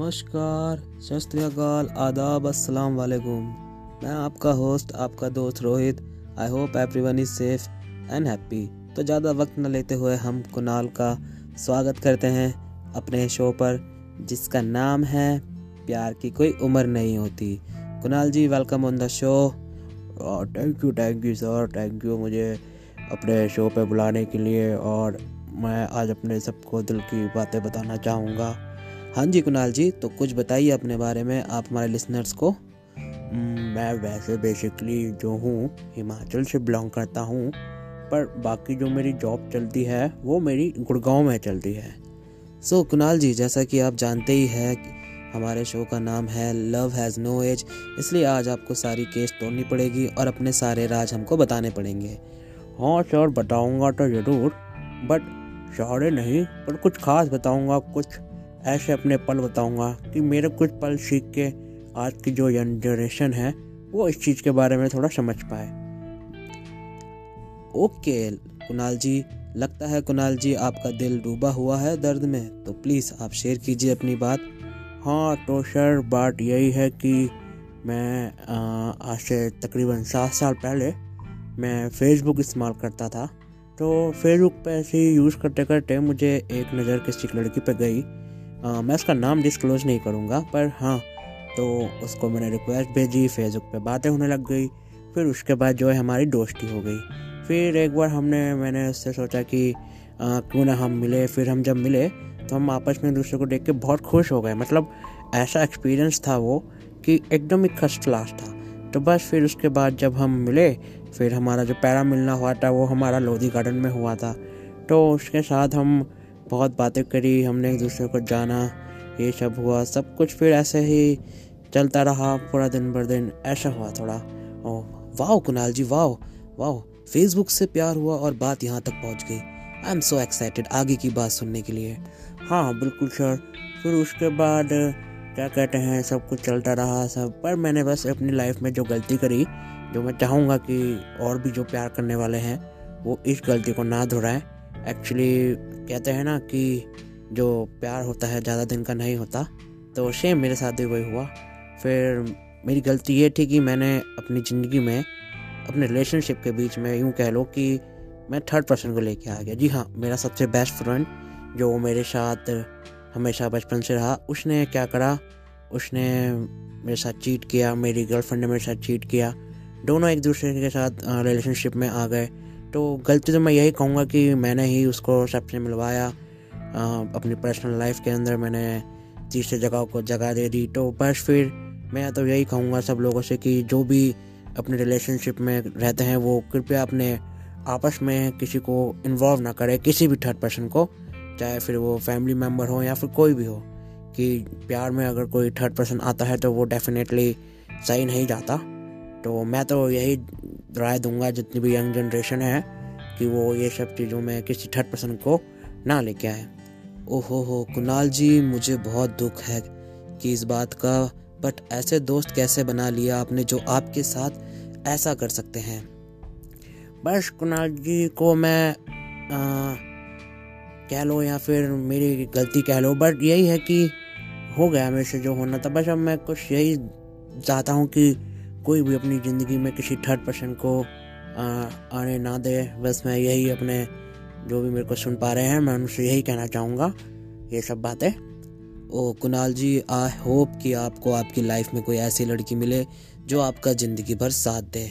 नमस्कार सत आदाब, अस्सलाम वालेकुम। मैं आपका होस्ट, आपका दोस्त Rohit. I hope everyone is safe and happy तो ज़्यादा वक्त न लेते हुए हम कुणाल का स्वागत करते हैं अपने शो पर, जिसका नाम है प्यार की कोई उम्र नहीं होती। Kunal ji welcome on the show thank you thank you sir thank you मुझे अपने शो पे बुलाने के लिए। और मैं आज अपने सबको दिल की बातें बताना चाहूँगा। हाँ जी कुणाल जी तो कुछ बताइए अपने बारे में आप हमारे लिसनर्स को। हम्म, मैं वैसे बेसिकली जो हूँ हिमाचल से बिलोंग करता हूँ पर बाकी जो मेरी जॉब चलती है वो मेरी गुड़गांव में चलती है। सो so, कुणाल जी जैसा कि आप जानते ही हैं हमारे शो का नाम है लव हैज़ नो एज इसलिए आज आपको सारी केस तोड़नी पड़ेगी और अपने सारे राज हमको बताने पड़ेंगे। हाँ सर बताऊँगा तो ज़रूर बट सारे नहीं पर कुछ खास बताऊँगा कुछ ऐसे अपने पल बताऊँगा कि मेरे कुछ पल सीख के आज की जो यंग जनरेशन है, वो इस चीज़ के बारे में थोड़ा समझ पाए। ओके, कुणाल जी, लगता है कुणाल जी, आपका दिल डूबा हुआ है दर्द में तो प्लीज़ आप शेयर कीजिए अपनी बात। हाँ तो सर, बात यही है कि मैं आज से तकरीबन सात साल पहले मैं फेसबुक इस्तेमाल करता था। तो फेसबुक पे ऐसे यूज़ करते करते मुझे एक नज़र किसी लड़की पे गई। आ, मैं उसका नाम डिस्क्लोज नहीं करूँगा पर हाँ तो उसको मैंने रिक्वेस्ट भेजी फेसबुक पे बातें होने लग गई फिर उसके बाद जो है हमारी दोस्ती हो गई। फिर एक बार हमने मैंने उससे सोचा कि क्यों ना हम मिले फिर हम जब मिले तो हम आपस में दूसरे को देख के बहुत खुश हो गए। मतलब ऐसा एक्सपीरियंस था वो कि एकदम ही फ़र्स्ट क्लास था। तो बस फिर उसके बाद जब हम मिले फिर हमारा जो पैरा मिलना हुआ था वो हमारा लोधी गार्डन में हुआ था। तो उसके साथ हम बहुत बातें करी, हमने एक दूसरे को जाना, ये सब हुआ, सब कुछ फिर ऐसे ही चलता रहा पूरा दिन भर दिन, ऐसा हुआ थोड़ा। ओ वाह कुणाल जी वाह वाह फेसबुक से प्यार हुआ और बात यहाँ तक पहुँच गई। आई एम सो एक्साइटेड आगे की बात सुनने के लिए। हाँ बिल्कुल सर फिर उसके बाद, क्या कहते हैं, सब कुछ चलता रहा, सब, पर मैंने बस अपनी लाइफ में जो गलती करी, जो मैं चाहूँगा कि और भी जो प्यार करने वाले हैं, वो इस गलती को ना दोहराएँ। एक्चुअली कहते हैं ना कि जो प्यार होता है, ज़्यादा दिन का नहीं होता। तो सेम मेरे साथ भी वही हुआ। फिर मेरी गलती ये थी कि मैंने अपनी ज़िंदगी में, अपने रिलेशनशिप के बीच में यूँ कह लो कि मैं थर्ड पर्सन को लेके आ गया। जी हाँ मेरा सबसे बेस्ट फ्रेंड जो मेरे साथ हमेशा बचपन से रहा, उसने क्या करा? उसने मेरे साथ चीट किया, मेरी गर्लफ्रेंड ने मेरे साथ चीट किया। दोनों एक दूसरे के साथ रिलेशनशिप में आ गए। तो गलती तो मैं यही कहूँगा कि मैंने ही उसको सबसे मिलवाया। अपनी पर्सनल लाइफ के अंदर मैंने तीसरे जगह को जगह दे दी। तो बस फिर मैं तो यही कहूँगा सब लोगों से कि जो भी अपने रिलेशनशिप में रहते हैं, वो कृपया अपने आपस में किसी को इन्वॉल्व ना करें, किसी भी थर्ड पर्सन को, चाहे फिर वो फैमिली मेंबर हो या फिर कोई भी हो, कि प्यार में अगर कोई थर्ड पर्सन आता है तो वो डेफिनेटली सही नहीं जाता। तो मैं तो यही राय दूँगा जितनी भी यंग जनरेशन है कि वो ये सब चीज़ों में किसी थर्ड पर्सन को ना लेके आए। ओहो हो, कुणाल जी, मुझे बहुत दुख है कि इस बात का बट ऐसे दोस्त कैसे बना लिया आपने जो आपके साथ ऐसा कर सकते हैं? बस कुणाल जी को मैं कह लो या फिर मेरी गलती कह लो बट यही है कि हो गया मेरे से जो होना था। बस अब मैं कुछ यही चाहता हूँ कि कोई भी अपनी ज़िंदगी में किसी थर्ड पर्सन को आ, आने ना दे बस मैं यही अपने जो भी मेरे को सुन पा रहे हैं मैं उनसे यही कहना चाहूँगा। ये सब बातें। ओ कुणाल जी आई होप कि आपको आपकी लाइफ में कोई ऐसी लड़की मिले जो आपका ज़िंदगी भर साथ दे।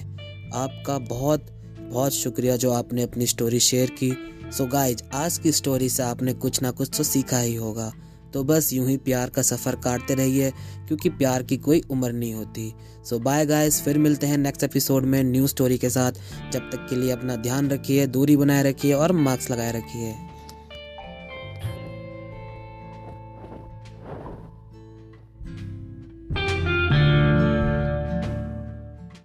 आपका बहुत बहुत शुक्रिया जो आपने अपनी स्टोरी शेयर की। सो so गाइज़ आज की स्टोरी से आपने कुछ ना कुछ तो सीखा ही होगा। तो बस यूँ ही प्यार का सफ़र काटते रहिए, क्योंकि प्यार की कोई उम्र नहीं होती। सो बाय गाइस फिर मिलते हैं नेक्स्ट एपिसोड में न्यू स्टोरी के साथ। जब तक के लिए अपना ध्यान रखिए, दूरी बनाए रखिए और मास्क लगाए रखिए।